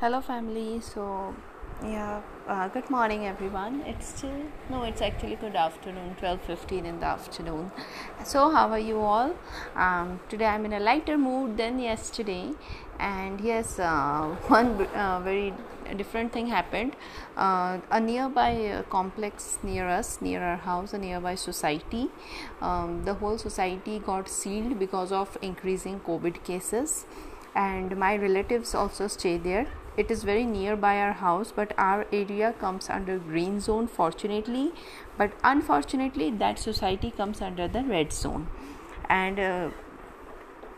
hello family. So yeah uh, good morning everyone. It's still no it's actually good afternoon 12.15 in the afternoon. So how are you all? Um, today i'm in a lighter mood than yesterday. And yes uh, one uh, very different thing happened. Uh, a nearby complex near us near our house a nearby society um, the whole society got sealed because of increasing covid cases. And my relatives also stay there it is very nearby our house but our area comes under green zone fortunately. But unfortunately that society comes under the red zone. And uh,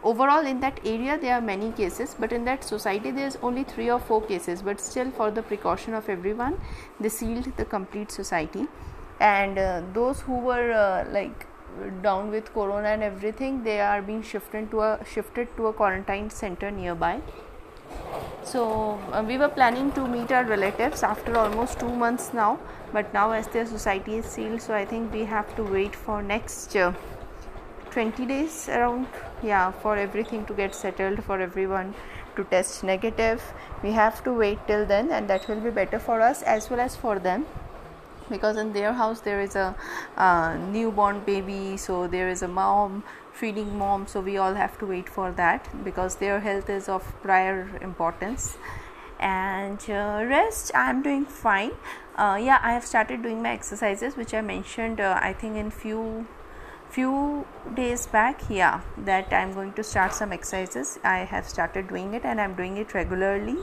overall in that area there are many cases but in that society there's only three or four cases. But still for the precaution of everyone they sealed the complete society. And uh, those who were uh, like down with corona and everything they are being shifted to a shifted to a quarantine center nearby so uh, we were planning to meet our relatives after almost 2 months now but now as their society is sealed so i think we have to wait for next uh, 20 days around yeah for everything to get settled for everyone to test negative. We have to wait till then and that will be better for us as well as for them because in their house there is a uh, newborn baby so there is a mom feeding mom so we all have to wait for that because their health is of prior importance. And uh, rest i'm doing fine. Uh, yeah i have started doing my exercises which i mentioned uh, i think in few few days back. Yeah that i'm going to start some exercises. I have started doing it and i'm doing it regularly.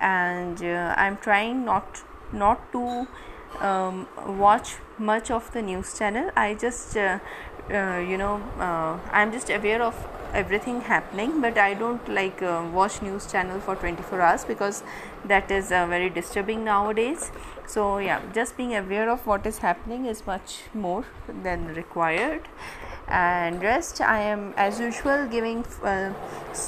And uh, i'm trying not not to um, watch much of the news channel. I just uh, uh, you know uh, i'm just aware of everything happening but i don't like uh, watch news channel for 24 hours because that is uh, very disturbing nowadays. So yeah just being aware of what is happening is much more than required and rest. I am as usual giving uh,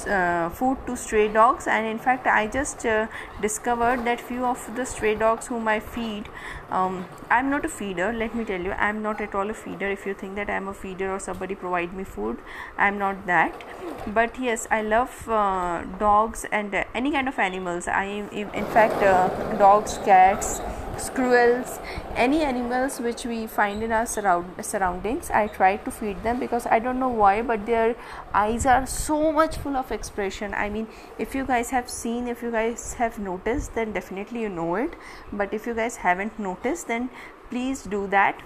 uh, food to stray dogs. And in fact i just uh, discovered that few of the stray dogs whom i feed um, i'm not a feeder let me tell you. I'm not at all a feeder. If you think that i'm a feeder or somebody provide me food i'm not that. But yes i love uh, dogs and any kind of animals. I in fact uh, dogs cats squirrels any animals which we find in our surround- surroundings i try to feed them because i don't know why but their eyes are so much full of expression. I mean if you guys have seen if you guys have noticed then definitely you know it. But if you guys haven't noticed then please do that.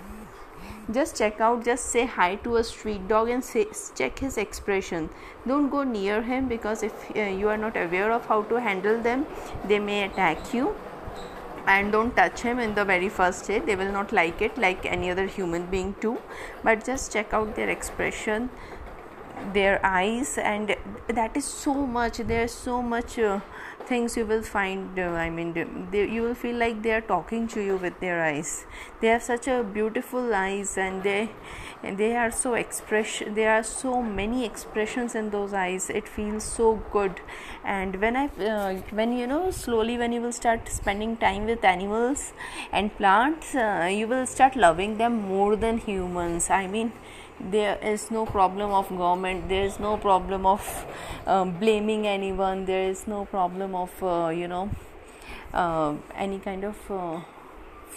Just check out just say hi to a street dog and say, check his expression. Don't go near him because if uh, you are not aware of how to handle them they may attack you and don't touch him in the very first day they will not like it like any other human being too. But just check out their expression their eyes and that is so much there's so much uh, things you will find uh, i mean they, you will feel like they are talking to you with their eyes. They have such a beautiful eyes and they and they are so expression there are so many expressions in those eyes. It feels so good. And when i uh, when you know slowly when you will start spending time with animals and plants uh, you will start loving them more than humans. I mean there is no problem of government there is no problem of um, blaming anyone there is no problem of uh, you know uh, any kind of uh,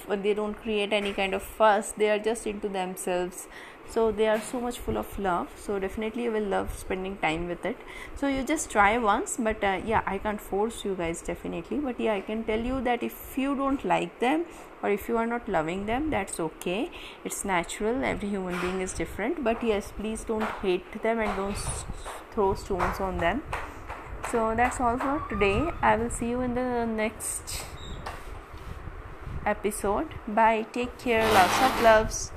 they don't create any kind of fuss. They are just into themselves. So they are so much full of love. So definitely you will love spending time with it. So you just try once but uh, yeah i can't force you guys definitely. But yeah i can tell you that if you don't like them or if you are not loving them that's okay. It's natural. Every human being is different. But yes please don't hate them and don't throw stones on them. So that's all for today. I will see you in the next episode. Bye. Take care. Lots of loves